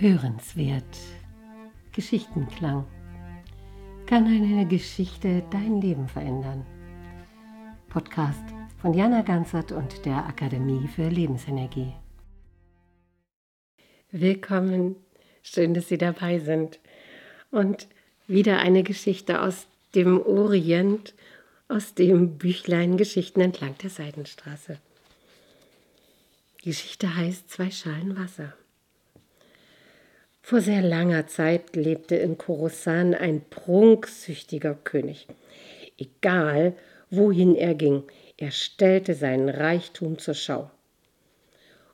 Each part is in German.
Hörenswert. Geschichtenklang. Kann eine Geschichte dein Leben verändern? Podcast von Jana Ganzert und der Akademie für Lebensenergie. Willkommen, schön, dass Sie dabei sind. Und wieder eine Geschichte aus dem Orient, aus dem Büchlein Geschichten entlang der Seidenstraße. Die Geschichte heißt Zwei Schalen Wasser. Vor sehr langer Zeit lebte in Khorasan ein prunksüchtiger König. Egal, wohin er ging, er stellte seinen Reichtum zur Schau.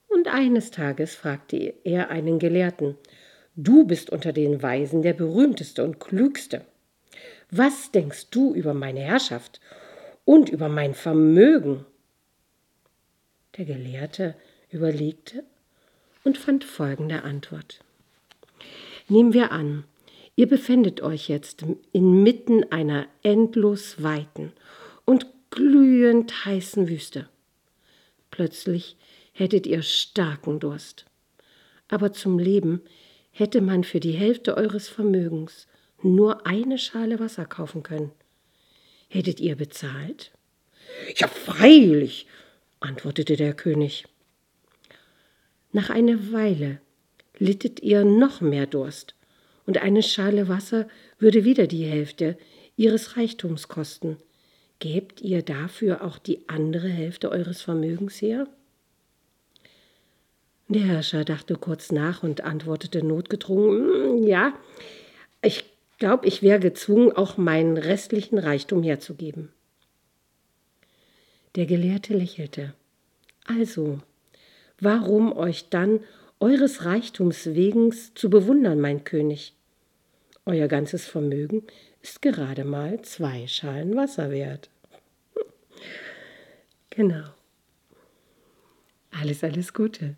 Und eines Tages fragte er einen Gelehrten, Du bist unter den Weisen der berühmteste und klügste. Was denkst du über meine Herrschaft und über mein Vermögen? Der Gelehrte überlegte und fand folgende Antwort. Nehmen wir an, ihr befindet euch jetzt inmitten einer endlos weiten und glühend heißen Wüste. Plötzlich hättet ihr starken Durst. Aber zum Leben hätte man für die Hälfte eures Vermögens nur eine Schale Wasser kaufen können. Hättet ihr bezahlt? Ja, freilich, antwortete der König. Nach einer Weile littet ihr noch mehr Durst, und eine Schale Wasser würde wieder die Hälfte ihres Reichtums kosten. Gebt ihr dafür auch die andere Hälfte eures Vermögens her? Der Herrscher dachte kurz nach und antwortete notgedrungen, hm, ja, ich glaube, ich wäre gezwungen, auch meinen restlichen Reichtum herzugeben. Der Gelehrte lächelte. Also, warum euch dann eures Reichtums wegen zu bewundern, mein König. Euer ganzes Vermögen ist gerade mal zwei Schalen Wasser wert. genau. Alles, alles Gute.